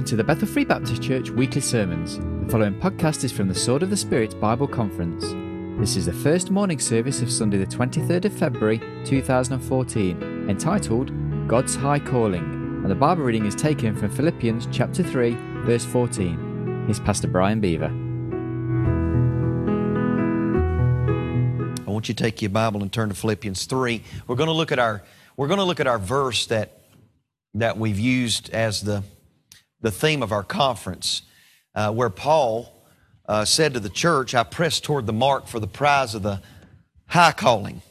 Welcome to the Bethel Free Baptist Church weekly sermons. The following podcast is from the Sword of the Spirit Bible Conference. This is the first morning service of Sunday, the 23rd of February 2014, entitled God's High Calling, and the Bible reading is taken from Philippians chapter 3, verse 14. Here's Pastor Brian Beaver. I want you to take your Bible and turn to Philippians 3. We're going to look at our we're going to look at our verse that that we've used as the the theme of our conference, uh, where Paul uh, said to the church, I press toward the mark for the prize of the high calling.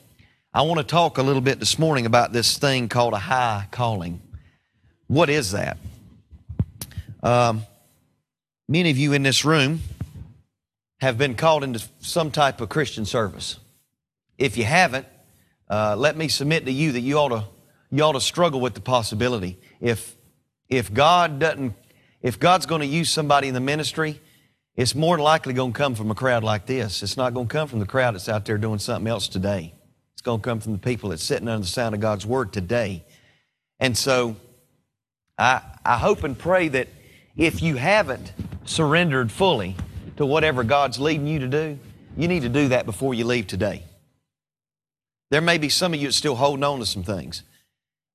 I want to talk a little bit this morning about this thing called a high calling. What is that? Um, many of you in this room have been called into some type of Christian service. If you haven't, uh, let me submit to you that you ought to, you ought to struggle with the possibility. If if God doesn't, if God's going to use somebody in the ministry, it's more than likely going to come from a crowd like this. It's not going to come from the crowd that's out there doing something else today. It's going to come from the people that's sitting under the sound of God's word today. And so I, I hope and pray that if you haven't surrendered fully to whatever God's leading you to do, you need to do that before you leave today. There may be some of you that's still holding on to some things.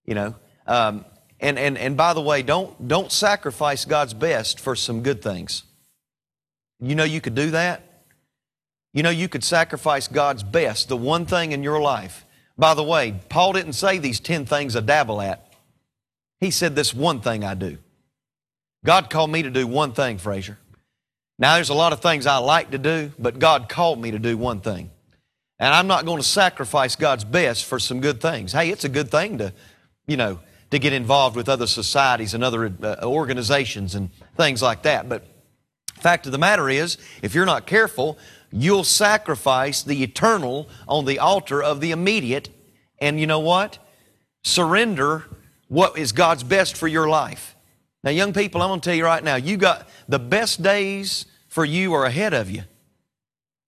You know, um, and, and, and by the way, don't, don't sacrifice God's best for some good things. You know you could do that? You know you could sacrifice God's best, the one thing in your life. By the way, Paul didn't say these 10 things I dabble at. He said this one thing I do. God called me to do one thing, Frazier. Now, there's a lot of things I like to do, but God called me to do one thing. And I'm not going to sacrifice God's best for some good things. Hey, it's a good thing to, you know, to get involved with other societies and other uh, organizations and things like that. But fact of the matter is, if you're not careful, you'll sacrifice the eternal on the altar of the immediate. And you know what? Surrender what is God's best for your life. Now, young people, I'm going to tell you right now, you got the best days for you are ahead of you.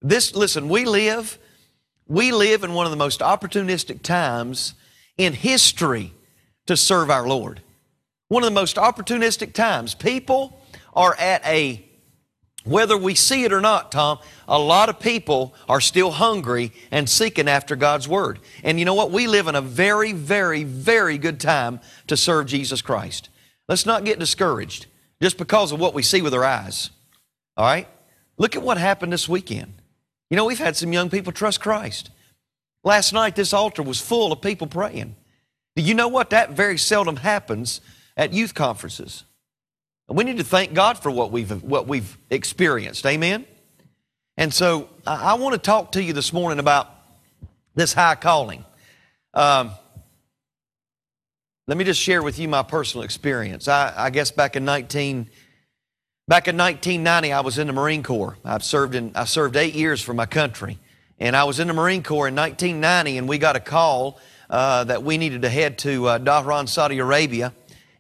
This, listen, we live, we live in one of the most opportunistic times in history to serve our Lord. One of the most opportunistic times. People are at a, whether we see it or not, Tom, a lot of people are still hungry and seeking after God's Word. And you know what? We live in a very, very, very good time to serve Jesus Christ. Let's not get discouraged just because of what we see with our eyes. All right? Look at what happened this weekend. You know, we've had some young people trust Christ. Last night, this altar was full of people praying. Do you know what? That very seldom happens at youth conferences. We need to thank God for what we've, what we've experienced. Amen? And so I, I want to talk to you this morning about this high calling. Um, let me just share with you my personal experience. I, I, guess back in 19, back in 1990, I was in the Marine Corps. I've served in, I served eight years for my country. And I was in the Marine Corps in 1990 and we got a call uh, that we needed to head to uh, Dhahran, Saudi Arabia,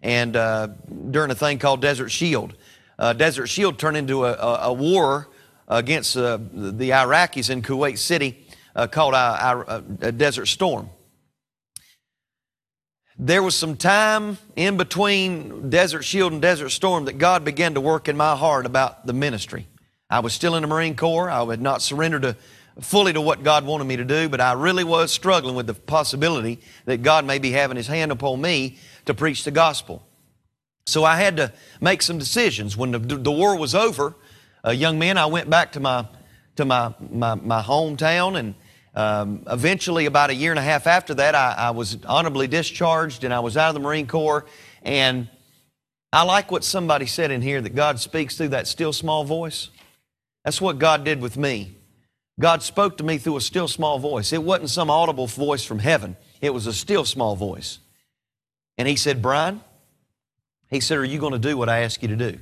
and uh, during a thing called Desert Shield. Uh, Desert Shield turned into a, a, a war against the Iraqis in Kuwait City called a, Desert Storm. There was some time in between Desert Shield and Desert Storm that God began to work in my heart about the ministry. I was still in the Marine Corps. I had not surrendered to fully to what God wanted me to do, but I really was struggling with the possibility that God may be having His hand upon me to preach the gospel. So I had to make some decisions. When the, the war was over, young man, I went back to my to my my, my hometown, and um, eventually, about a year and a half after that, I, I was honorably discharged, and I was out of the Marine Corps. And I like what somebody said in here that God speaks through that still small voice. That's what God did with me. God spoke to me through a still small voice. It wasn't some audible voice from heaven, it was a still small voice. And He said, Brian, He said, Are you going to do what I ask you to do?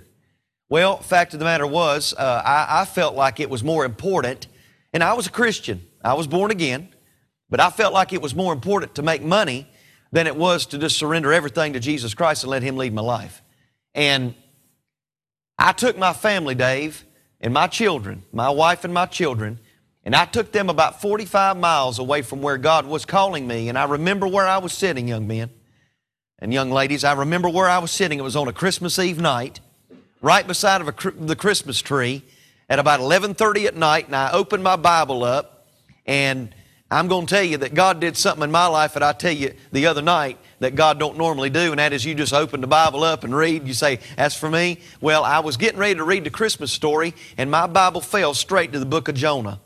Well, fact of the matter was, uh, I, I felt like it was more important, and I was a Christian. I was born again, but I felt like it was more important to make money than it was to just surrender everything to Jesus Christ and let Him lead my life. And I took my family, Dave, and my children, my wife and my children, and I took them about 45 miles away from where God was calling me. And I remember where I was sitting, young men and young ladies. I remember where I was sitting. It was on a Christmas Eve night. right beside of a, the Christmas tree at about 11:30 at night, and I opened my Bible up, and I'm going to tell you that God did something in my life that I tell you the other night that God don't normally do, and that is you just open the Bible up and read. You say, As for me." Well, I was getting ready to read the Christmas story, and my Bible fell straight to the book of Jonah.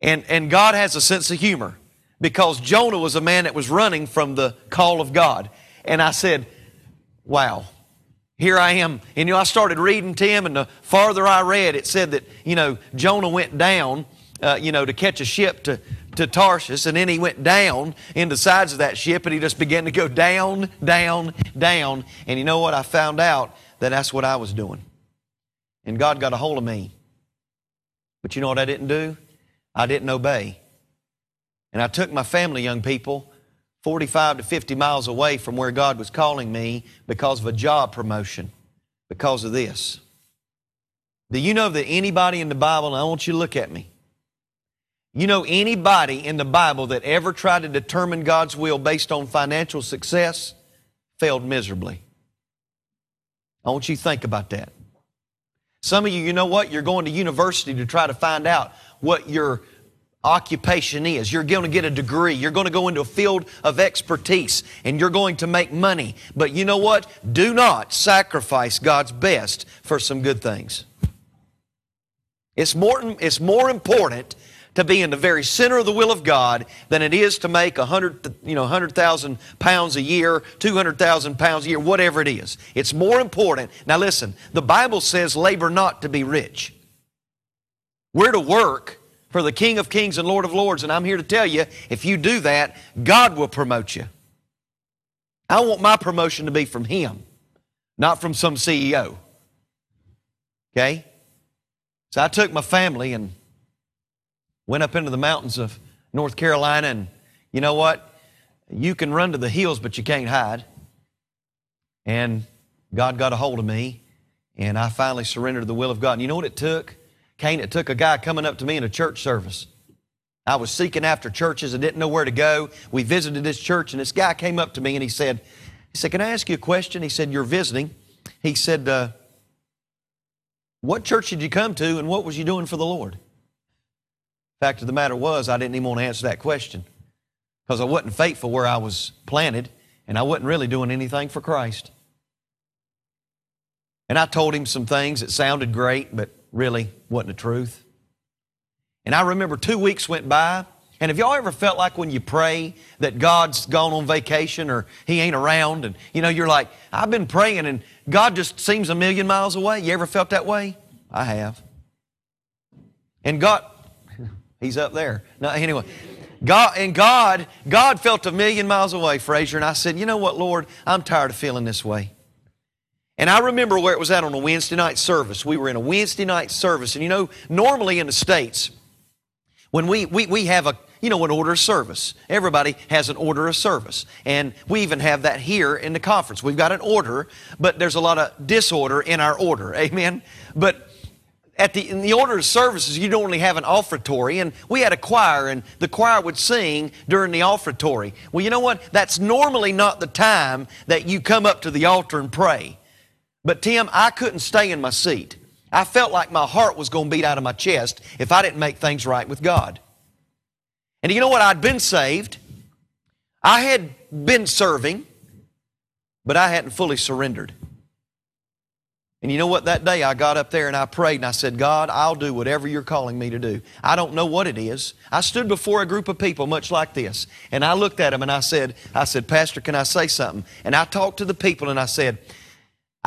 And and God has a sense of humor because Jonah was a man that was running from the call of God, and I said, "Wow." here I am. And you know, I started reading Tim, and the farther I read, it said that, you know, Jonah went down, uh, you know, to catch a ship to, to Tarshish, and then he went down in the sides of that ship, and he just began to go down, down, down. And you know what? I found out that that's what I was doing. And God got a hold of me. But you know what I didn't do? I didn't obey. And I took my family, young people, 45 to 50 miles away from where God was calling me because of a job promotion, because of this. Do you know that anybody in the Bible, and I want you to look at me, you know anybody in the Bible that ever tried to determine God's will based on financial success failed miserably? I want you to think about that. Some of you, you know what? You're going to university to try to find out what your occupation is. You're going to get a degree. You're going to go into a field of expertise and you're going to make money. But you know what? Do not sacrifice God's best for some good things. It's more, it's more important to be in the very center of the will of God than it is to make a hundred, you know, hundred thousand pounds a year, two hundred thousand pounds a year, whatever it is. It's more important. Now listen, the Bible says labor not to be rich. We're to work for the King of Kings and Lord of Lords. And I'm here to tell you, if you do that, God will promote you. I want my promotion to be from Him, not from some CEO. Okay? So I took my family and went up into the mountains of North Carolina, and you know what? You can run to the hills, but you can't hide. And God got a hold of me, and I finally surrendered to the will of God. And you know what it took? Cain, it took a guy coming up to me in a church service. I was seeking after churches and didn't know where to go. We visited this church, and this guy came up to me and he said, he said, Can I ask you a question? He said, You're visiting. He said, uh, What church did you come to and what was you doing for the Lord? Fact of the matter was, I didn't even want to answer that question because I wasn't faithful where I was planted and I wasn't really doing anything for Christ. And I told him some things that sounded great, but really wasn't the truth. And I remember two weeks went by. And have y'all ever felt like when you pray that God's gone on vacation or He ain't around and you know, you're like, I've been praying and God just seems a million miles away? You ever felt that way? I have. And God, He's up there. No, anyway. God and God, God felt a million miles away, Frazier, and I said, you know what, Lord, I'm tired of feeling this way. And I remember where it was at on a Wednesday night service. We were in a Wednesday night service. And you know, normally in the States, when we, we, we have a, you know, an order of service. Everybody has an order of service. And we even have that here in the conference. We've got an order, but there's a lot of disorder in our order. Amen? But at the, in the order of services, you normally have an offertory, and we had a choir, and the choir would sing during the offertory. Well, you know what? That's normally not the time that you come up to the altar and pray. But Tim, I couldn't stay in my seat. I felt like my heart was going to beat out of my chest if I didn't make things right with God. And you know what? I'd been saved. I had been serving, but I hadn't fully surrendered. And you know what? That day I got up there and I prayed and I said, God, I'll do whatever you're calling me to do. I don't know what it is. I stood before a group of people much like this and I looked at them and I said, I said, Pastor, can I say something? And I talked to the people and I said,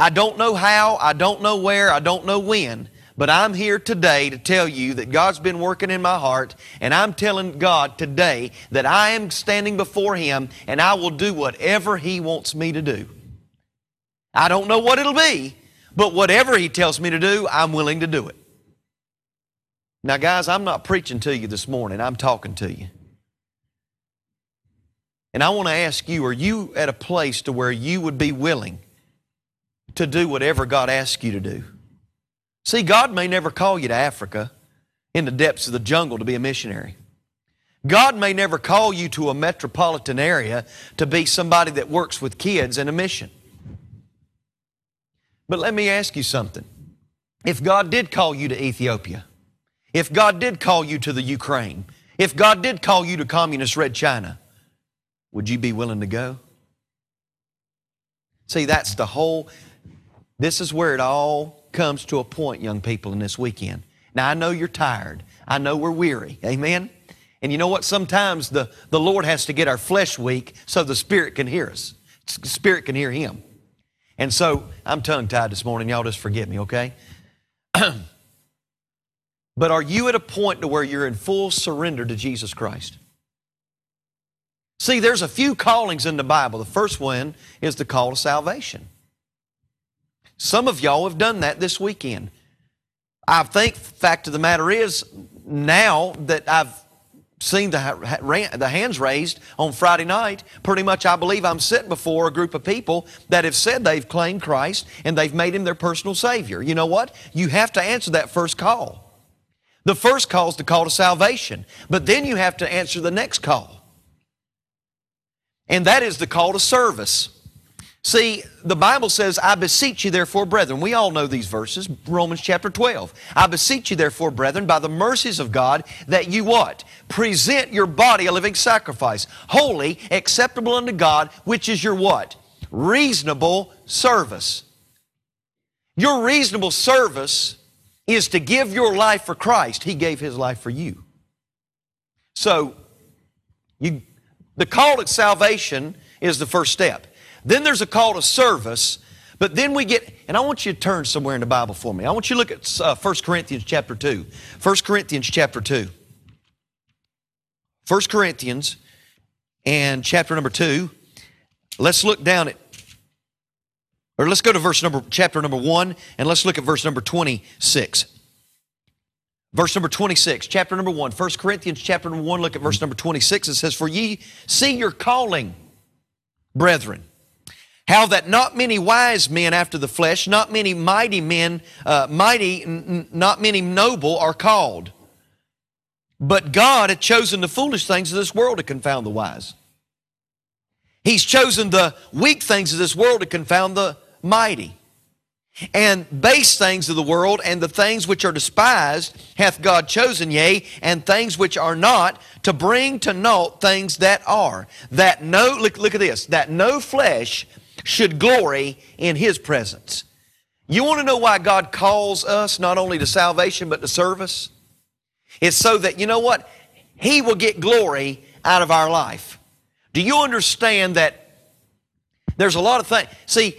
I don't know how, I don't know where, I don't know when, but I'm here today to tell you that God's been working in my heart, and I'm telling God today that I am standing before Him and I will do whatever He wants me to do. I don't know what it'll be, but whatever He tells me to do, I'm willing to do it. Now, guys, I'm not preaching to you this morning, I'm talking to you. And I want to ask you are you at a place to where you would be willing? To do whatever God asks you to do. See, God may never call you to Africa in the depths of the jungle to be a missionary. God may never call you to a metropolitan area to be somebody that works with kids in a mission. But let me ask you something. If God did call you to Ethiopia, if God did call you to the Ukraine, if God did call you to communist Red China, would you be willing to go? See, that's the whole, this is where it all comes to a point, young people, in this weekend. Now, I know you're tired. I know we're weary. Amen? And you know what? Sometimes the, the Lord has to get our flesh weak so the Spirit can hear us. The Spirit can hear Him. And so, I'm tongue tied this morning. Y'all just forgive me, okay? but are you at a point to where you're in full surrender to Jesus Christ? See, there's a few callings in the Bible. The first one is the call to salvation. Some of y'all have done that this weekend. I think fact of the matter is now that I've seen the, the hands raised on Friday night, pretty much I believe I'm sitting before a group of people that have said they've claimed Christ and they've made Him their personal Savior. You know what? You have to answer that first call. The first call is the call to salvation, but then you have to answer the next call. And that is the call to service. See, the Bible says, I beseech you therefore, brethren. We all know these verses, Romans chapter 12. I beseech you therefore, brethren, by the mercies of God, that you what? Present your body a living sacrifice, holy, acceptable unto God, which is your what? Reasonable service. Your reasonable service is to give your life for Christ. He gave His life for you. So, you, the call to salvation is the first step. Then there's a call to service, but then we get, and I want you to turn somewhere in the Bible for me. I want you to look at uh, 1 Corinthians chapter 2. 1 Corinthians chapter 2. 1 Corinthians and chapter number 2. Let's look down at, or let's go to verse number, chapter number 1, and let's look at verse number 26. Verse number 26, chapter number 1, 1 Corinthians chapter number 1, look at verse number 26. It says, For ye see your calling, brethren. How that not many wise men after the flesh, not many mighty men, uh, mighty, n- not many noble are called. But God had chosen the foolish things of this world to confound the wise. He's chosen the weak things of this world to confound the mighty. And base things of the world and the things which are despised hath God chosen, yea, and things which are not, to bring to naught things that are. That no, look, look at this, that no flesh should glory in His presence. You want to know why God calls us not only to salvation but to service? It's so that, you know what? He will get glory out of our life. Do you understand that there's a lot of things? See,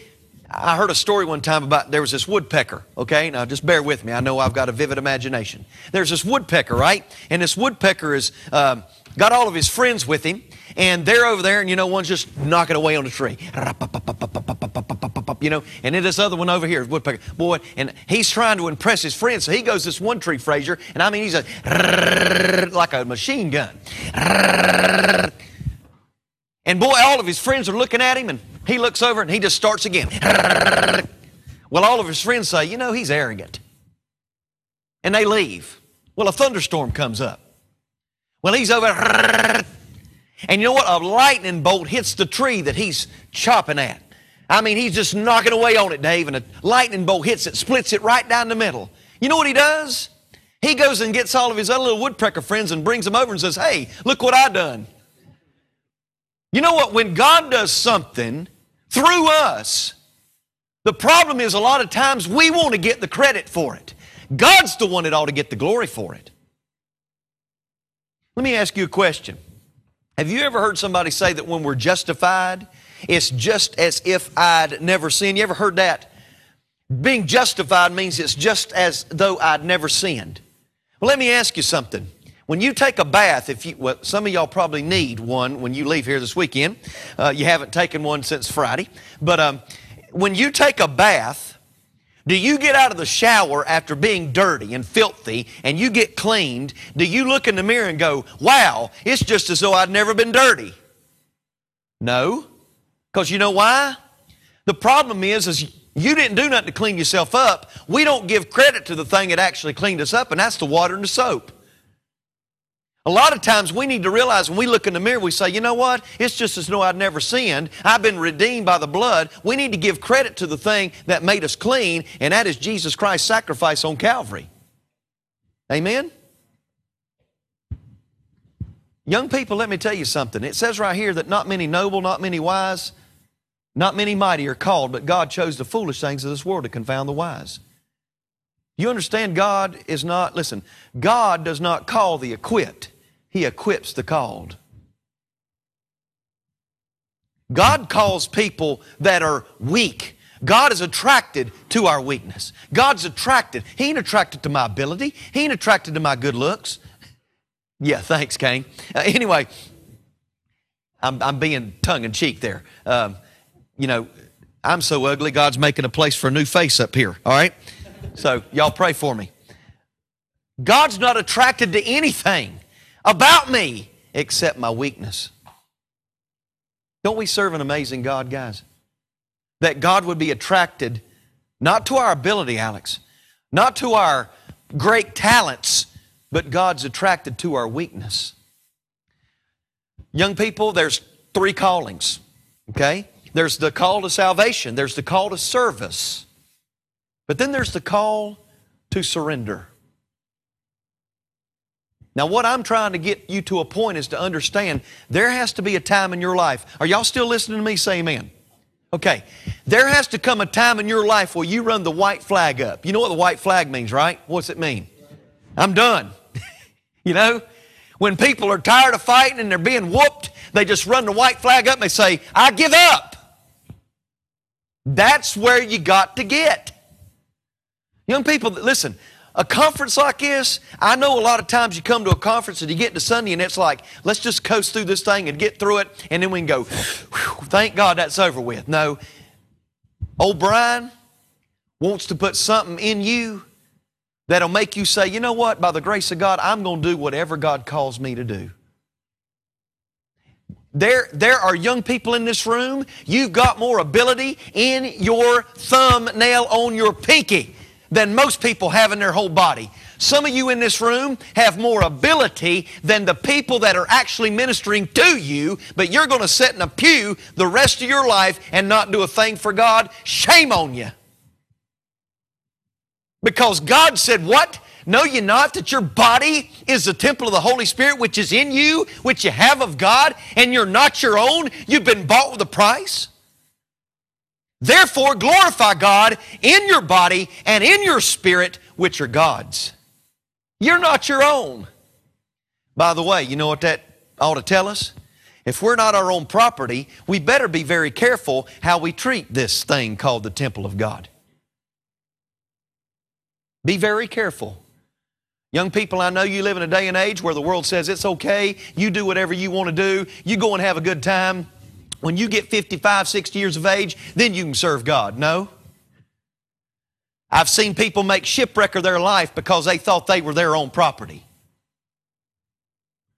I heard a story one time about there was this woodpecker, okay? Now just bear with me. I know I've got a vivid imagination. There's this woodpecker, right? And this woodpecker is, um, got all of his friends with him, and they're over there, and you know, one's just knocking away on the tree. You know, and then this other one over here, woodpecker, boy, and he's trying to impress his friends. So he goes this one tree, Frazier, and I mean, he's a like a machine gun. And boy, all of his friends are looking at him, and he looks over and he just starts again. Well, all of his friends say, you know, he's arrogant. And they leave. Well, a thunderstorm comes up. Well, he's over. And you know what? A lightning bolt hits the tree that he's chopping at. I mean, he's just knocking away on it, Dave, and a lightning bolt hits it, splits it right down the middle. You know what he does? He goes and gets all of his other little woodpecker friends and brings them over and says, Hey, look what I done. You know what? When God does something through us, the problem is a lot of times we want to get the credit for it. God's the one that ought to get the glory for it. Let me ask you a question. Have you ever heard somebody say that when we're justified, it's just as if I'd never sinned? You ever heard that? Being justified means it's just as though I'd never sinned. Well, let me ask you something. When you take a bath, if you, well, some of y'all probably need one when you leave here this weekend. Uh, you haven't taken one since Friday. But um, when you take a bath, do you get out of the shower after being dirty and filthy and you get cleaned? Do you look in the mirror and go, wow, it's just as though I'd never been dirty? No. Because you know why? The problem is, is you didn't do nothing to clean yourself up. We don't give credit to the thing that actually cleaned us up, and that's the water and the soap. A lot of times we need to realize when we look in the mirror, we say, you know what? It's just as though I'd never sinned. I've been redeemed by the blood. We need to give credit to the thing that made us clean, and that is Jesus Christ's sacrifice on Calvary. Amen? Young people, let me tell you something. It says right here that not many noble, not many wise, not many mighty are called, but God chose the foolish things of this world to confound the wise. You understand God is not, listen, God does not call the equipped. He equips the called. God calls people that are weak. God is attracted to our weakness. God's attracted. He ain't attracted to my ability. He ain't attracted to my good looks. Yeah, thanks, Kane. Uh, anyway, I'm, I'm, being tongue in cheek there. Um, you know, I'm so ugly, God's making a place for a new face up here, all right? So, y'all pray for me. God's not attracted to anything about me except my weakness. Don't we serve an amazing God, guys? That God would be attracted not to our ability, Alex, not to our great talents, but God's attracted to our weakness. Young people, there's three callings, okay? There's the call to salvation, there's the call to service, but then there's the call to surrender. Now, what I'm trying to get you to a point is to understand there has to be a time in your life. Are y'all still listening to me say amen? Okay. There has to come a time in your life where you run the white flag up. You know what the white flag means, right? What's it mean? I'm done. you know? When people are tired of fighting and they're being whooped, they just run the white flag up and they say, I give up. That's where you got to get. Young people, listen, a conference like this, I know a lot of times you come to a conference and you get to Sunday and it's like, let's just coast through this thing and get through it, and then we can go, thank God that's over with. No, old Brian wants to put something in you that'll make you say, you know what, by the grace of God, I'm going to do whatever God calls me to do. There, there are young people in this room. You've got more ability in your thumbnail on your pinky than most people have in their whole body. Some of you in this room have more ability than the people that are actually ministering to you, but you're going to sit in a pew the rest of your life and not do a thing for God. Shame on you. Because God said, What? Know ye not that your body is the temple of the Holy Spirit which is in you, which you have of God, and you're not your own? You've been bought with a price? Therefore, glorify God in your body and in your spirit, which are God's. You're not your own. By the way, you know what that ought to tell us? If we're not our own property, we better be very careful how we treat this thing called the temple of God. Be very careful. Young people, I know you live in a day and age where the world says it's okay, you do whatever you want to do, you go and have a good time. When you get 55, 60 years of age, then you can serve God. No. I've seen people make shipwreck of their life because they thought they were their own property.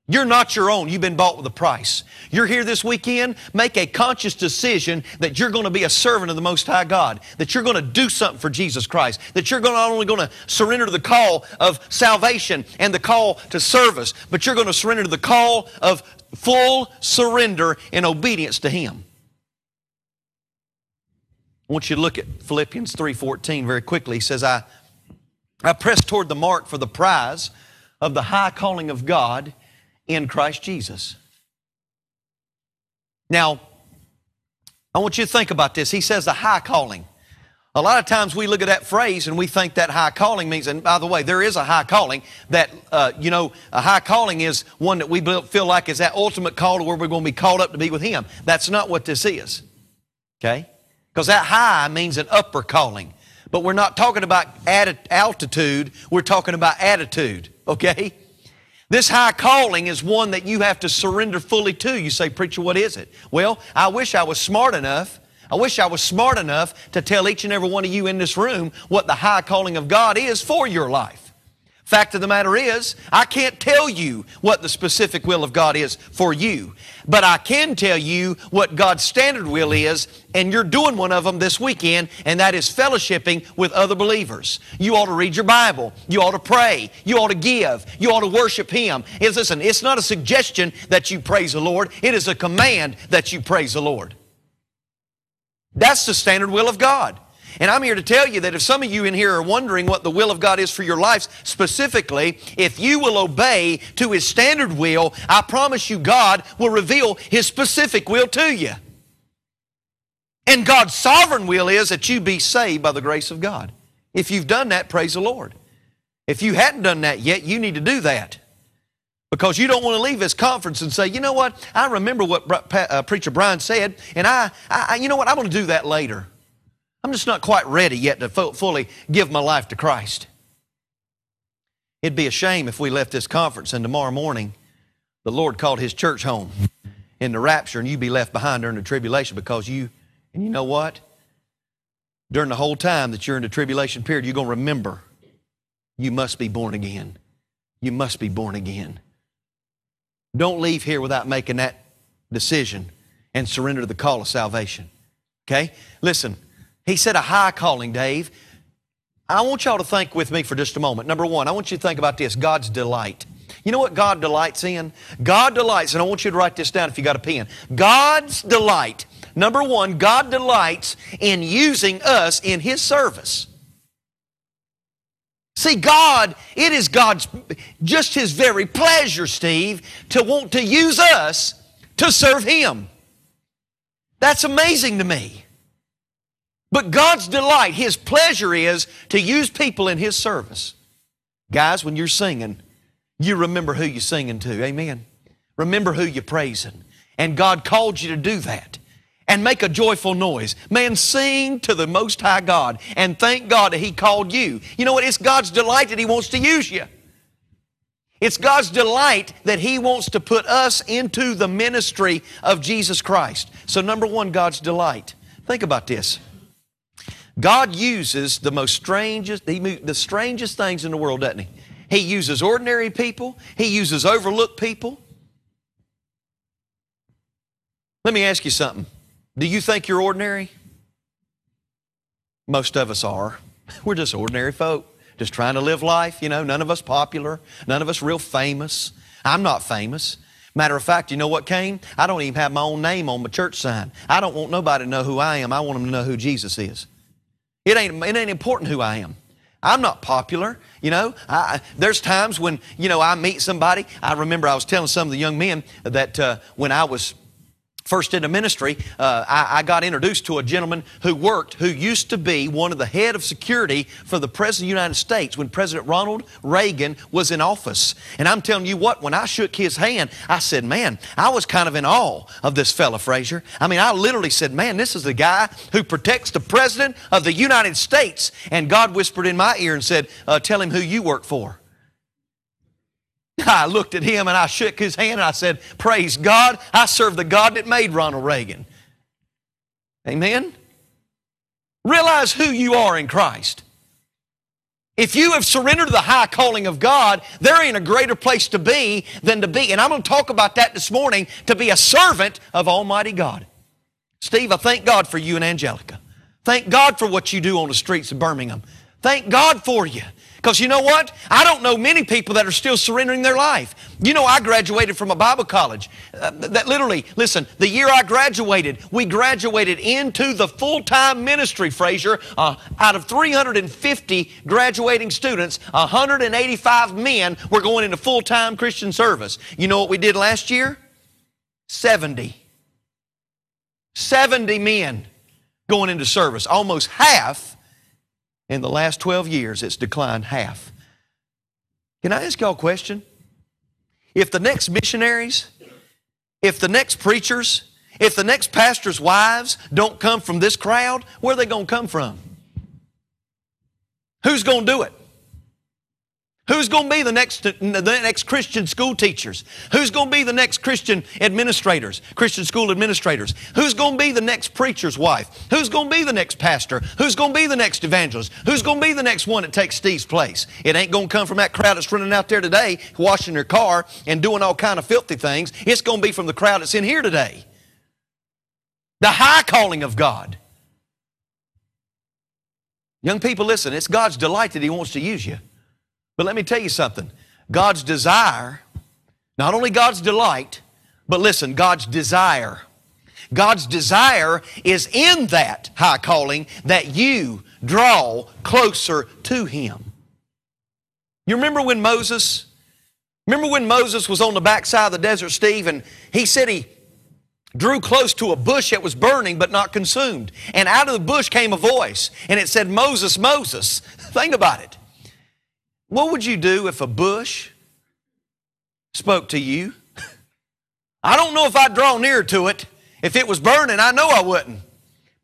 You're not your own. You've been bought with a price. You're here this weekend. Make a conscious decision that you're going to be a servant of the Most High God, that you're going to do something for Jesus Christ, that you're not only going to surrender to the call of salvation and the call to service, but you're going to surrender to the call of full surrender and obedience to Him. I want you to look at Philippians 3:14 very quickly. He says, I, I press toward the mark for the prize of the high calling of God in Christ Jesus. Now, I want you to think about this. He says the high calling. A lot of times we look at that phrase and we think that high calling means, and by the way, there is a high calling that, uh, you know, a high calling is one that we feel like is that ultimate call to where we're going to be called up to be with Him. That's not what this is. Okay? Because that high means an upper calling. But we're not talking about altitude, we're talking about attitude. Okay? This high calling is one that you have to surrender fully to. You say, Preacher, what is it? Well, I wish I was smart enough. I wish I was smart enough to tell each and every one of you in this room what the high calling of God is for your life. Fact of the matter is, I can't tell you what the specific will of God is for you, but I can tell you what God's standard will is, and you're doing one of them this weekend, and that is fellowshipping with other believers. You ought to read your Bible. You ought to pray. You ought to give. You ought to worship Him. It's, listen, it's not a suggestion that you praise the Lord, it is a command that you praise the Lord. That's the standard will of God. And I'm here to tell you that if some of you in here are wondering what the will of God is for your lives, specifically, if you will obey to His standard will, I promise you God will reveal His specific will to you. And God's sovereign will is that you be saved by the grace of God. If you've done that, praise the Lord. If you hadn't done that yet, you need to do that. Because you don't want to leave this conference and say, you know what, I remember what uh, Preacher Brian said, and I, I, you know what, I'm going to do that later. I'm just not quite ready yet to fully give my life to Christ. It'd be a shame if we left this conference and tomorrow morning the Lord called His church home in the rapture and you be left behind during the tribulation because you, and you know what? During the whole time that you're in the tribulation period, you're going to remember you must be born again. You must be born again. Don't leave here without making that decision and surrender to the call of salvation. Okay? Listen, he said a high calling, Dave. I want y'all to think with me for just a moment. Number one, I want you to think about this God's delight. You know what God delights in? God delights, and I want you to write this down if you got a pen. God's delight. Number one, God delights in using us in His service. See, God, it is God's, just His very pleasure, Steve, to want to use us to serve Him. That's amazing to me. But God's delight, His pleasure is to use people in His service. Guys, when you're singing, you remember who you're singing to. Amen. Remember who you're praising. And God called you to do that. And make a joyful noise. Man, sing to the Most High God and thank God that He called you. You know what? It's God's delight that He wants to use you. It's God's delight that He wants to put us into the ministry of Jesus Christ. So, number one, God's delight. Think about this. God uses the most strangest, the strangest things in the world, doesn't He? He uses ordinary people, He uses overlooked people. Let me ask you something. Do you think you're ordinary? Most of us are. We're just ordinary folk, just trying to live life, you know, none of us popular, none of us real famous. I'm not famous. Matter of fact, you know what came? I don't even have my own name on my church sign. I don't want nobody to know who I am. I want them to know who Jesus is. It ain't, it ain't important who I am. I'm not popular. You know, I, there's times when, you know, I meet somebody. I remember I was telling some of the young men that uh, when I was first into ministry, uh, I, I, got introduced to a gentleman who worked, who used to be one of the head of security for the President of the United States when President Ronald Reagan was in office. And I'm telling you what, when I shook his hand, I said, man, I was kind of in awe of this fella, Frazier. I mean, I literally said, man, this is the guy who protects the President of the United States. And God whispered in my ear and said, uh, tell him who you work for. I looked at him and I shook his hand and I said, Praise God, I serve the God that made Ronald Reagan. Amen? Realize who you are in Christ. If you have surrendered to the high calling of God, there ain't a greater place to be than to be. And I'm going to talk about that this morning to be a servant of Almighty God. Steve, I thank God for you and Angelica. Thank God for what you do on the streets of Birmingham. Thank God for you. Because you know what? I don't know many people that are still surrendering their life. You know, I graduated from a Bible college. Uh, that literally, listen, the year I graduated, we graduated into the full time ministry, Frazier. Uh, out of 350 graduating students, 185 men were going into full time Christian service. You know what we did last year? 70. 70 men going into service. Almost half in the last 12 years, it's declined half. Can I ask y'all a question? If the next missionaries, if the next preachers, if the next pastors' wives don't come from this crowd, where are they going to come from? Who's going to do it? Who's going to be the next, the next Christian school teachers? Who's going to be the next Christian administrators, Christian school administrators? Who's going to be the next preacher's wife? Who's going to be the next pastor? Who's going to be the next evangelist? Who's going to be the next one that takes Steve's place? It ain't going to come from that crowd that's running out there today, washing their car and doing all kind of filthy things. It's going to be from the crowd that's in here today. The high calling of God. Young people, listen, it's God's delight that He wants to use you. But let me tell you something God's desire, not only God's delight, but listen, God's desire. God's desire is in that high calling that you draw closer to Him. You remember when Moses, remember when Moses was on the backside of the desert, Steve, and he said he drew close to a bush that was burning but not consumed. And out of the bush came a voice, and it said, Moses, Moses. Think about it. What would you do if a bush spoke to you? I don't know if I'd draw near to it. If it was burning, I know I wouldn't.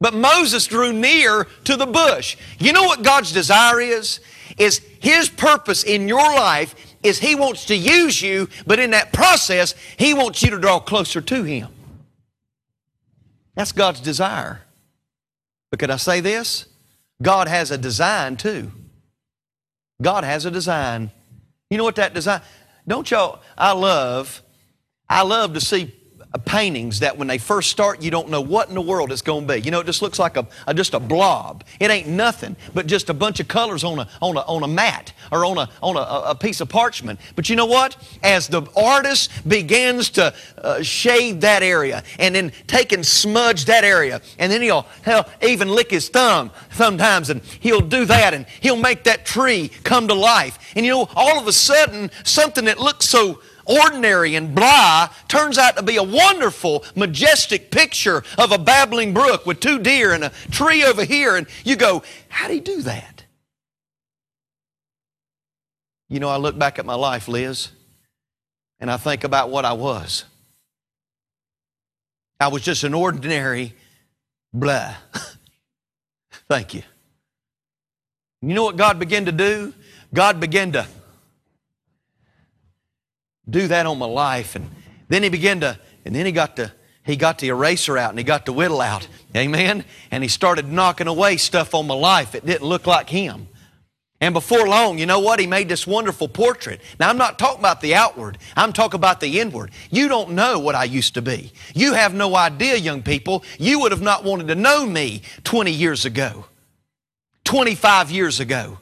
But Moses drew near to the bush. You know what God's desire is? Is His purpose in your life is He wants to use you, but in that process, He wants you to draw closer to Him. That's God's desire. But could I say this? God has a design too. God has a design. You know what that design? Don't y'all? I love, I love to see paintings that when they first start, you don't know what in the world it's going to be. You know, it just looks like a, a, just a blob. It ain't nothing but just a bunch of colors on a, on a, on a mat or on, a, on a, a piece of parchment. But you know what? As the artist begins to uh, shade that area and then take and smudge that area, and then he'll, he'll even lick his thumb sometimes, and he'll do that, and he'll make that tree come to life. And you know, all of a sudden, something that looks so ordinary and blah turns out to be a wonderful, majestic picture of a babbling brook with two deer and a tree over here. And you go, how do you do that? You know, I look back at my life, Liz, and I think about what I was. I was just an ordinary blah. Thank you. You know what God began to do? God began to do that on my life. And then he began to, and then he got the, he got the eraser out and he got the whittle out. Amen. And he started knocking away stuff on my life. It didn't look like him. And before long, you know what? He made this wonderful portrait. Now, I'm not talking about the outward. I'm talking about the inward. You don't know what I used to be. You have no idea, young people. You would have not wanted to know me 20 years ago, 25 years ago.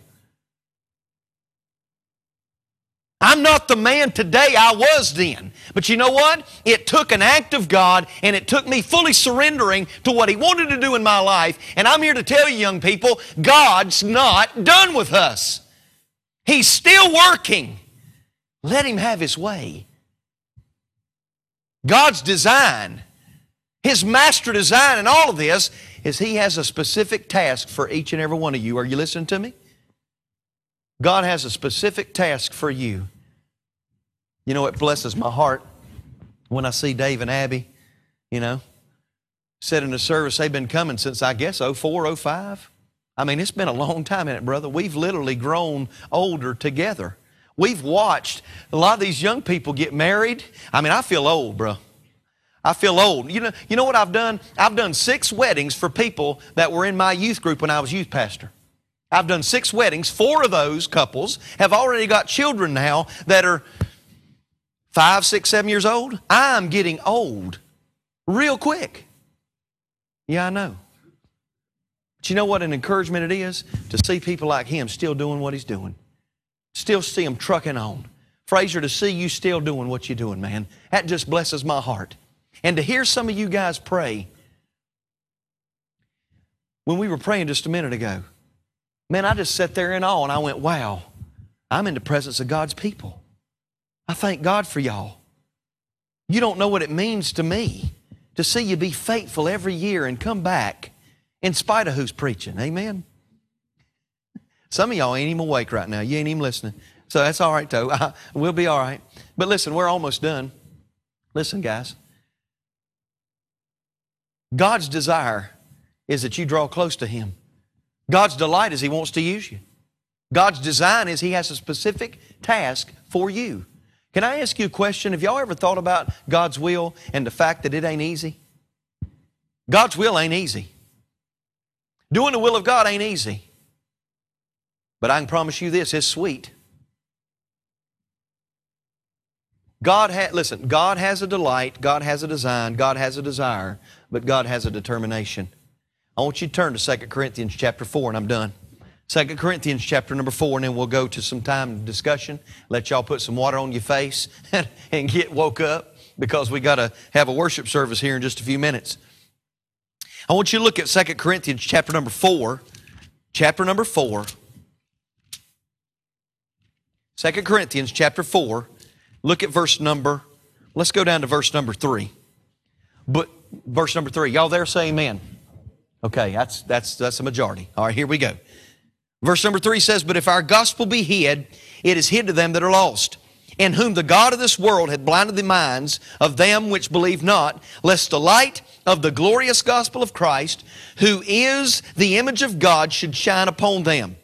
I'm not the man today I was then. But you know what? It took an act of God and it took me fully surrendering to what He wanted to do in my life. And I'm here to tell you, young people, God's not done with us. He's still working. Let Him have His way. God's design, His master design in all of this, is He has a specific task for each and every one of you. Are you listening to me? God has a specific task for you. You know, it blesses my heart when I see Dave and Abby, you know, said in the service, they've been coming since, I guess, 04, 05. I mean, it's been a long time in it, brother. We've literally grown older together. We've watched a lot of these young people get married. I mean, I feel old, bro. I feel old. You know, you know what I've done? I've done six weddings for people that were in my youth group when I was youth pastor. I've done six weddings. Four of those couples have already got children now that are five, six, seven years old. I'm getting old real quick. Yeah, I know. But you know what an encouragement it is? To see people like him still doing what he's doing. Still see him trucking on. Fraser, to see you still doing what you're doing, man, that just blesses my heart. And to hear some of you guys pray, when we were praying just a minute ago, Man, I just sat there in awe and I went, wow, I'm in the presence of God's people. I thank God for y'all. You don't know what it means to me to see you be faithful every year and come back in spite of who's preaching. Amen. Some of y'all ain't even awake right now. You ain't even listening. So that's all right, though. We'll be all right. But listen, we're almost done. Listen, guys. God's desire is that you draw close to Him. God's delight is He wants to use you. God's design is He has a specific task for you. Can I ask you a question? Have y'all ever thought about God's will and the fact that it ain't easy? God's will ain't easy. Doing the will of God ain't easy. But I can promise you this, it's sweet. God has, listen, God has a delight, God has a design, God has a desire, but God has a determination. I want you to turn to 2 Corinthians chapter 4, and I'm done. 2 Corinthians chapter number 4, and then we'll go to some time discussion. Let y'all put some water on your face and get woke up because we got to have a worship service here in just a few minutes. I want you to look at 2 Corinthians chapter number 4. Chapter number 4. 2 Corinthians chapter 4. Look at verse number, let's go down to verse number 3. But verse number 3. Y'all there say amen. Okay, that's that's that's a majority. All right, here we go. Verse number 3 says, "But if our gospel be hid, it is hid to them that are lost." in whom the God of this world had blinded the minds of them which believe not, lest the light of the glorious gospel of Christ, who is the image of God, should shine upon them.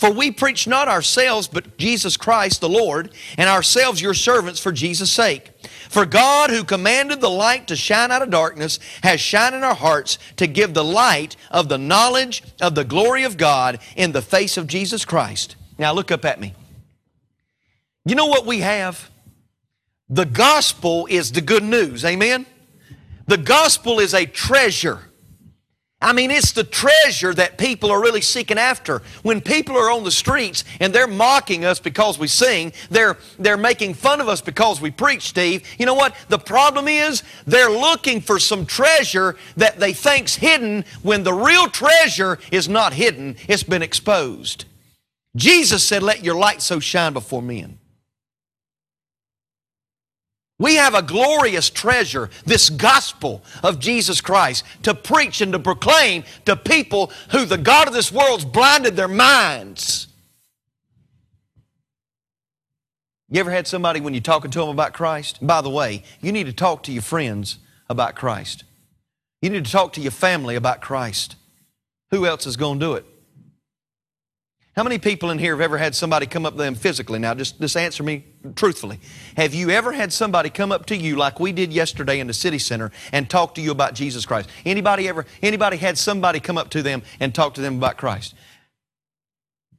For we preach not ourselves, but Jesus Christ the Lord, and ourselves your servants for Jesus' sake. For God, who commanded the light to shine out of darkness, has shined in our hearts to give the light of the knowledge of the glory of God in the face of Jesus Christ. Now look up at me. You know what we have? The gospel is the good news. Amen? The gospel is a treasure. I mean, it's the treasure that people are really seeking after. When people are on the streets and they're mocking us because we sing, they're, they're making fun of us because we preach, Steve. You know what? The problem is they're looking for some treasure that they think's hidden when the real treasure is not hidden. It's been exposed. Jesus said, let your light so shine before men. We have a glorious treasure, this gospel of Jesus Christ, to preach and to proclaim to people who the God of this world's blinded their minds. You ever had somebody when you're talking to them about Christ? By the way, you need to talk to your friends about Christ. You need to talk to your family about Christ. Who else is going to do it? How many people in here have ever had somebody come up to them physically? Now, just, just answer me truthfully. Have you ever had somebody come up to you like we did yesterday in the city center and talk to you about Jesus Christ? Anybody ever, anybody had somebody come up to them and talk to them about Christ?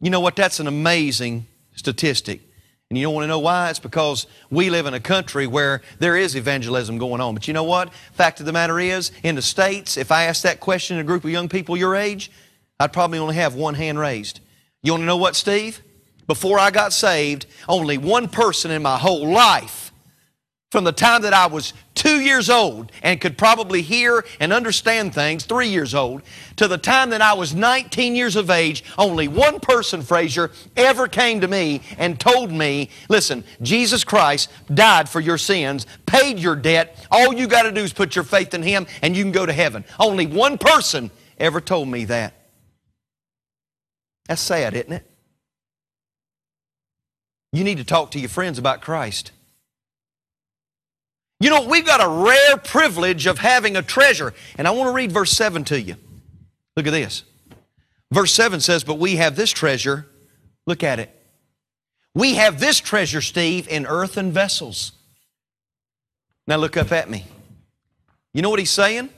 You know what? That's an amazing statistic. And you don't want to know why? It's because we live in a country where there is evangelism going on. But you know what? Fact of the matter is, in the States, if I asked that question to a group of young people your age, I'd probably only have one hand raised. You want to know what, Steve? Before I got saved, only one person in my whole life, from the time that I was two years old and could probably hear and understand things, three years old, to the time that I was 19 years of age, only one person, Frazier, ever came to me and told me, listen, Jesus Christ died for your sins, paid your debt. All you got to do is put your faith in Him and you can go to heaven. Only one person ever told me that. That's sad, isn't it? You need to talk to your friends about Christ. You know, we've got a rare privilege of having a treasure. And I want to read verse 7 to you. Look at this. Verse 7 says, But we have this treasure. Look at it. We have this treasure, Steve, in earthen vessels. Now look up at me. You know what he's saying?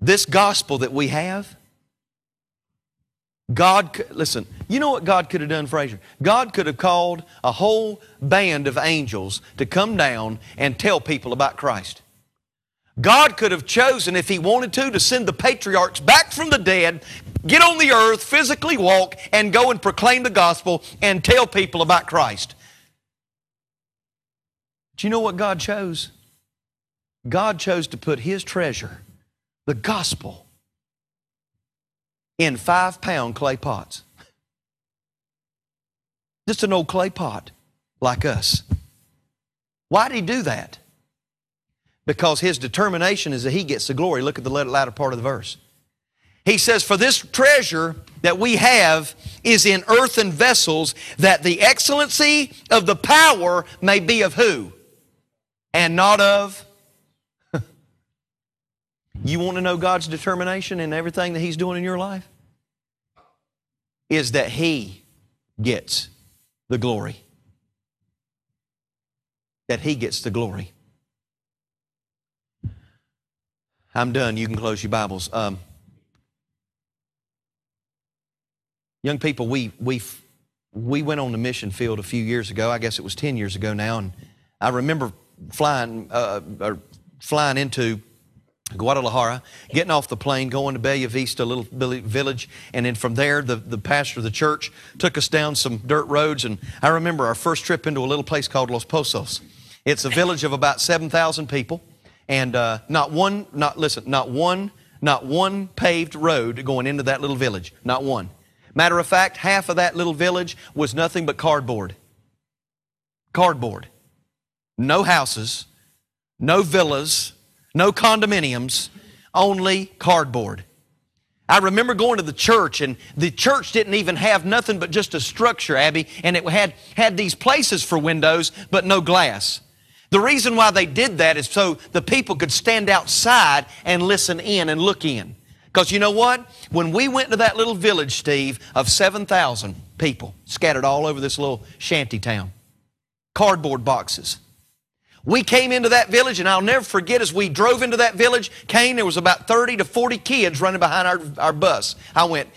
This gospel that we have, God, listen, you know what God could have done, Frazier? God could have called a whole band of angels to come down and tell people about Christ. God could have chosen, if He wanted to, to send the patriarchs back from the dead, get on the earth, physically walk, and go and proclaim the gospel and tell people about Christ. Do you know what God chose? God chose to put His treasure, the gospel, in five pound clay pots. Just an old clay pot like us. Why did he do that? Because his determination is that he gets the glory. Look at the latter part of the verse. He says, For this treasure that we have is in earthen vessels, that the excellency of the power may be of who? And not of you want to know God's determination in everything that He's doing in your life? Is that He gets the glory. That He gets the glory. I'm done. You can close your Bibles. Um, young people, we, we, we went on the mission field a few years ago. I guess it was 10 years ago now. And I remember flying, uh, uh flying into Guadalajara, getting off the plane, going to Bella Vista, little village, and then from there, the, the pastor of the church took us down some dirt roads. And I remember our first trip into a little place called Los Pozos. It's a village of about 7,000 people, and uh, not one, not listen, not one, not one paved road going into that little village. Not one. Matter of fact, half of that little village was nothing but cardboard. Cardboard. No houses, no villas, no condominiums, only cardboard. I remember going to the church, and the church didn't even have nothing but just a structure, Abby, and it had, had these places for windows, but no glass. The reason why they did that is so the people could stand outside and listen in and look in. Because you know what? When we went to that little village, Steve, of 7,000 people scattered all over this little shanty town, cardboard boxes. We came into that village, and I'll never forget as we drove into that village, came, there was about 30 to 40 kids running behind our, our bus. I went,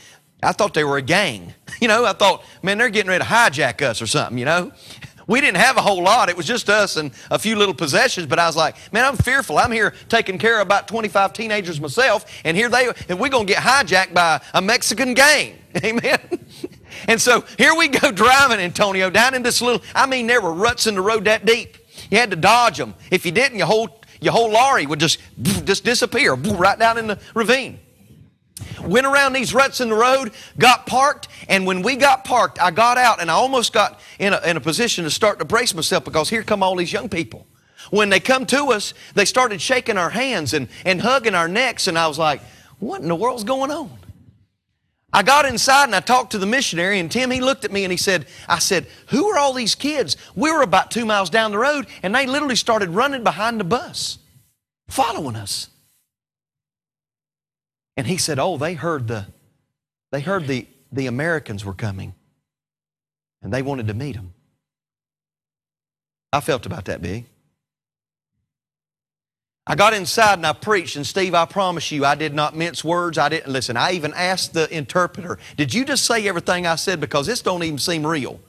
I thought they were a gang. You know, I thought, man, they're getting ready to hijack us or something, you know? We didn't have a whole lot. It was just us and a few little possessions. But I was like, man, I'm fearful. I'm here taking care of about 25 teenagers myself, and here they, and we're going to get hijacked by a Mexican gang. Amen. And so here we go driving, Antonio, down in this little, I mean, there were ruts in the road that deep. You had to dodge them. If you didn't, your whole, your whole lorry would just, just disappear right down in the ravine. Went around these ruts in the road, got parked, and when we got parked, I got out and I almost got in a, in a position to start to brace myself because here come all these young people. When they come to us, they started shaking our hands and, and hugging our necks, and I was like, what in the world's going on? I got inside and I talked to the missionary, and Tim, he looked at me and he said, I said, Who are all these kids? We were about two miles down the road, and they literally started running behind the bus, following us. And he said, Oh, they heard the they heard the, the Americans were coming. And they wanted to meet them. I felt about that big. I got inside and I preached, and Steve, I promise you, I did not mince words. I didn't listen. I even asked the interpreter, Did you just say everything I said? Because this don't even seem real.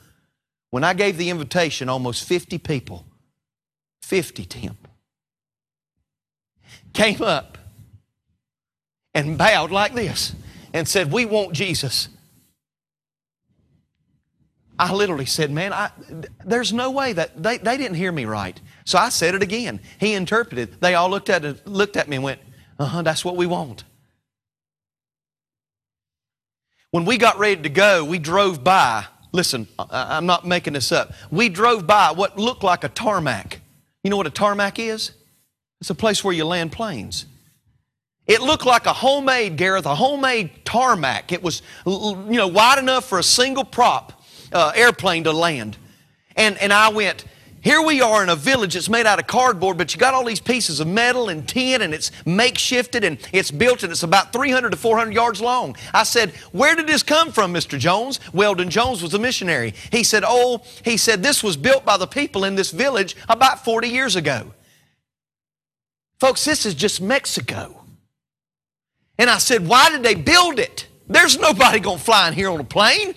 When I gave the invitation, almost 50 people, 50, Tim, came up and bowed like this and said, We want Jesus. I literally said, Man, I, there's no way that they, they didn't hear me right. So I said it again. He interpreted. They all looked at it, looked at me and went, "Uh huh, that's what we want." When we got ready to go, we drove by. Listen, I'm not making this up. We drove by what looked like a tarmac. You know what a tarmac is? It's a place where you land planes. It looked like a homemade, Gareth, a homemade tarmac. It was, you know, wide enough for a single prop uh, airplane to land. And, and I went, here we are in a village that's made out of cardboard, but you got all these pieces of metal and tin, and it's makeshifted and it's built, and it's about 300 to 400 yards long. I said, Where did this come from, Mr. Jones? Weldon Jones was a missionary. He said, Oh, he said, this was built by the people in this village about 40 years ago. Folks, this is just Mexico. And I said, Why did they build it? There's nobody going to fly in here on a plane.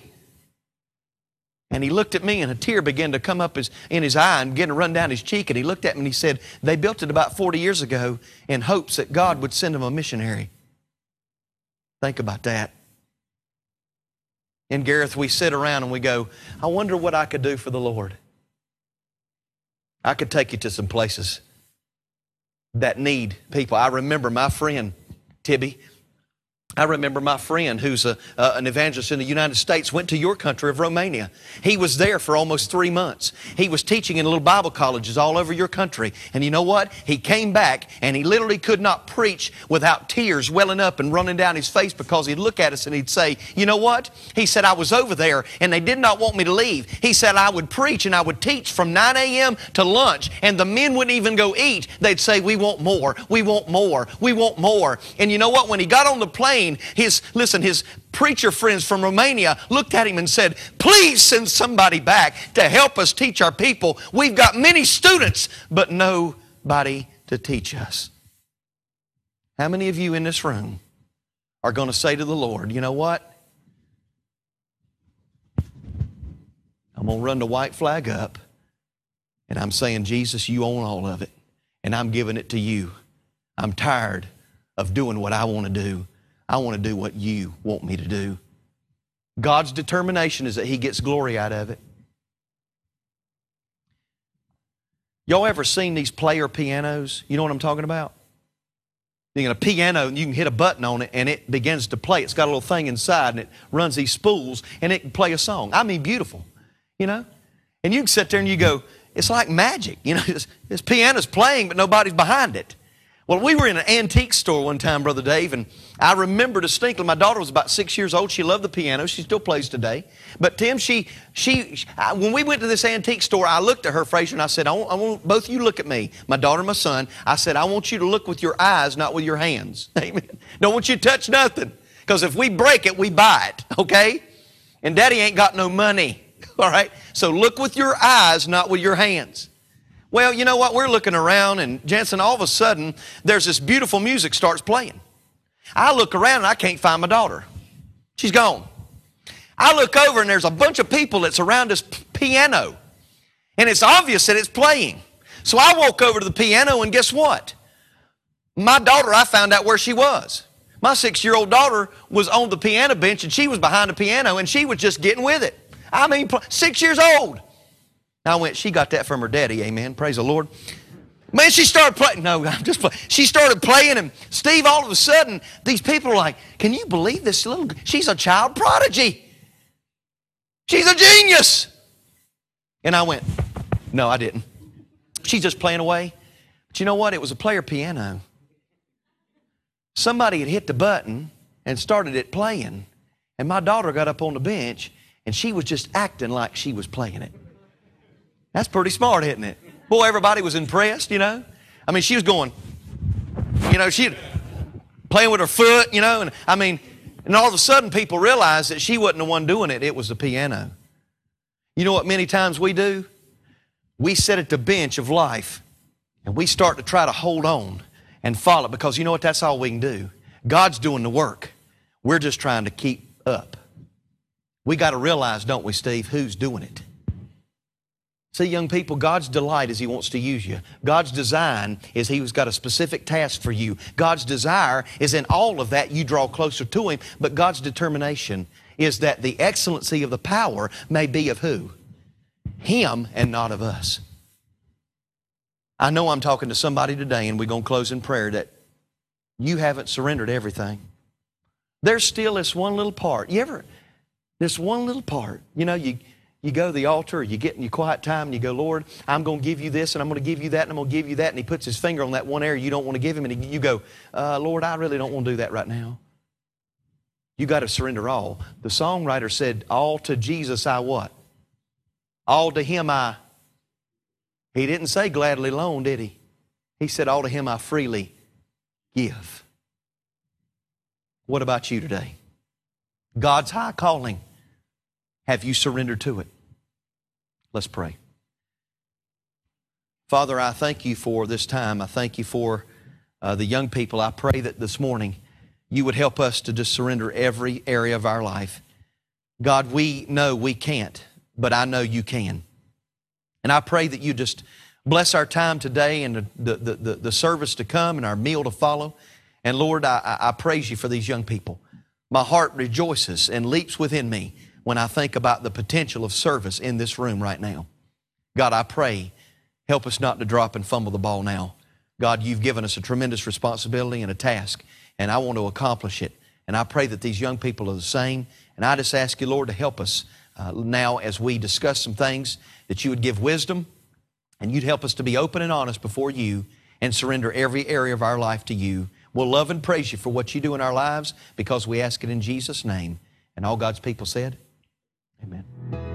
And he looked at me, and a tear began to come up his, in his eye and began to run down his cheek. And he looked at me and he said, They built it about 40 years ago in hopes that God would send them a missionary. Think about that. And Gareth, we sit around and we go, I wonder what I could do for the Lord. I could take you to some places that need people. I remember my friend, Tibby, I remember my friend who's a, uh, an evangelist in the United States went to your country of Romania. He was there for almost three months. He was teaching in little Bible colleges all over your country. And you know what? He came back and he literally could not preach without tears welling up and running down his face because he'd look at us and he'd say, You know what? He said, I was over there and they did not want me to leave. He said, I would preach and I would teach from 9 a.m. to lunch and the men wouldn't even go eat. They'd say, We want more. We want more. We want more. And you know what? When he got on the plane, Spain. His, listen, his preacher friends from Romania looked at him and said, Please send somebody back to help us teach our people. We've got many students, but nobody to teach us. How many of you in this room are going to say to the Lord, You know what? I'm going to run the white flag up and I'm saying, Jesus, you own all of it and I'm giving it to you. I'm tired of doing what I want to do. I want to do what you want me to do. God's determination is that He gets glory out of it. Y'all ever seen these player pianos? You know what I'm talking about? You get a piano and you can hit a button on it and it begins to play. It's got a little thing inside and it runs these spools and it can play a song. I mean, beautiful, you know? And you can sit there and you go, it's like magic. You know, this, this piano's playing, but nobody's behind it. Well, we were in an antique store one time, Brother Dave, and I remember distinctly. My daughter was about six years old. She loved the piano. She still plays today. But Tim, she, she, when we went to this antique store, I looked at her, Fraser, and I said, I want, I want both of you look at me, my daughter, my son. I said, I want you to look with your eyes, not with your hands. Amen. Don't want you to touch nothing, because if we break it, we buy it. Okay? And Daddy ain't got no money. All right? So look with your eyes, not with your hands. Well, you know what? We're looking around, and Jensen, all of a sudden, there's this beautiful music starts playing. I look around and I can't find my daughter. She's gone. I look over and there's a bunch of people that's around this piano. And it's obvious that it's playing. So I walk over to the piano and guess what? My daughter, I found out where she was. My six year old daughter was on the piano bench and she was behind the piano and she was just getting with it. I mean, six years old. I went, she got that from her daddy, amen. Praise the Lord. Man, she started playing. No, I'm just playing. She started playing, and Steve, all of a sudden, these people are like, Can you believe this little? She's a child prodigy. She's a genius. And I went, No, I didn't. She's just playing away. But you know what? It was a player piano. Somebody had hit the button and started it playing, and my daughter got up on the bench and she was just acting like she was playing it. That's pretty smart, isn't it? Boy, everybody was impressed, you know. I mean, she was going, you know, she playing with her foot, you know, and I mean, and all of a sudden people realized that she wasn't the one doing it, it was the piano. You know what many times we do? We sit at the bench of life and we start to try to hold on and follow because you know what? That's all we can do. God's doing the work. We're just trying to keep up. We got to realize, don't we, Steve, who's doing it? See, young people, God's delight is He wants to use you. God's design is He's got a specific task for you. God's desire is in all of that you draw closer to Him, but God's determination is that the excellency of the power may be of who? Him and not of us. I know I'm talking to somebody today, and we're going to close in prayer that you haven't surrendered everything. There's still this one little part. You ever, this one little part, you know, you you go to the altar, you get in your quiet time, and you go, Lord, I'm going to give you this, and I'm going to give you that, and I'm going to give you that. And He puts His finger on that one area you don't want to give Him, and you go, uh, Lord, I really don't want to do that right now. You got to surrender all. The songwriter said, All to Jesus I what? All to Him I. He didn't say gladly loan, did He? He said, All to Him I freely give. What about you today? God's high calling. Have you surrendered to it? Let's pray. Father, I thank you for this time. I thank you for uh, the young people. I pray that this morning you would help us to just surrender every area of our life. God, we know we can't, but I know you can. And I pray that you just bless our time today and the, the, the, the service to come and our meal to follow. And Lord, I, I praise you for these young people. My heart rejoices and leaps within me when I think about the potential of service in this room right now. God, I pray, help us not to drop and fumble the ball now. God, you've given us a tremendous responsibility and a task, and I want to accomplish it. And I pray that these young people are the same. And I just ask you, Lord, to help us uh, now as we discuss some things, that you would give wisdom and you'd help us to be open and honest before you and surrender every area of our life to you. We'll love and praise you for what you do in our lives because we ask it in Jesus' name. And all God's people said, Amen.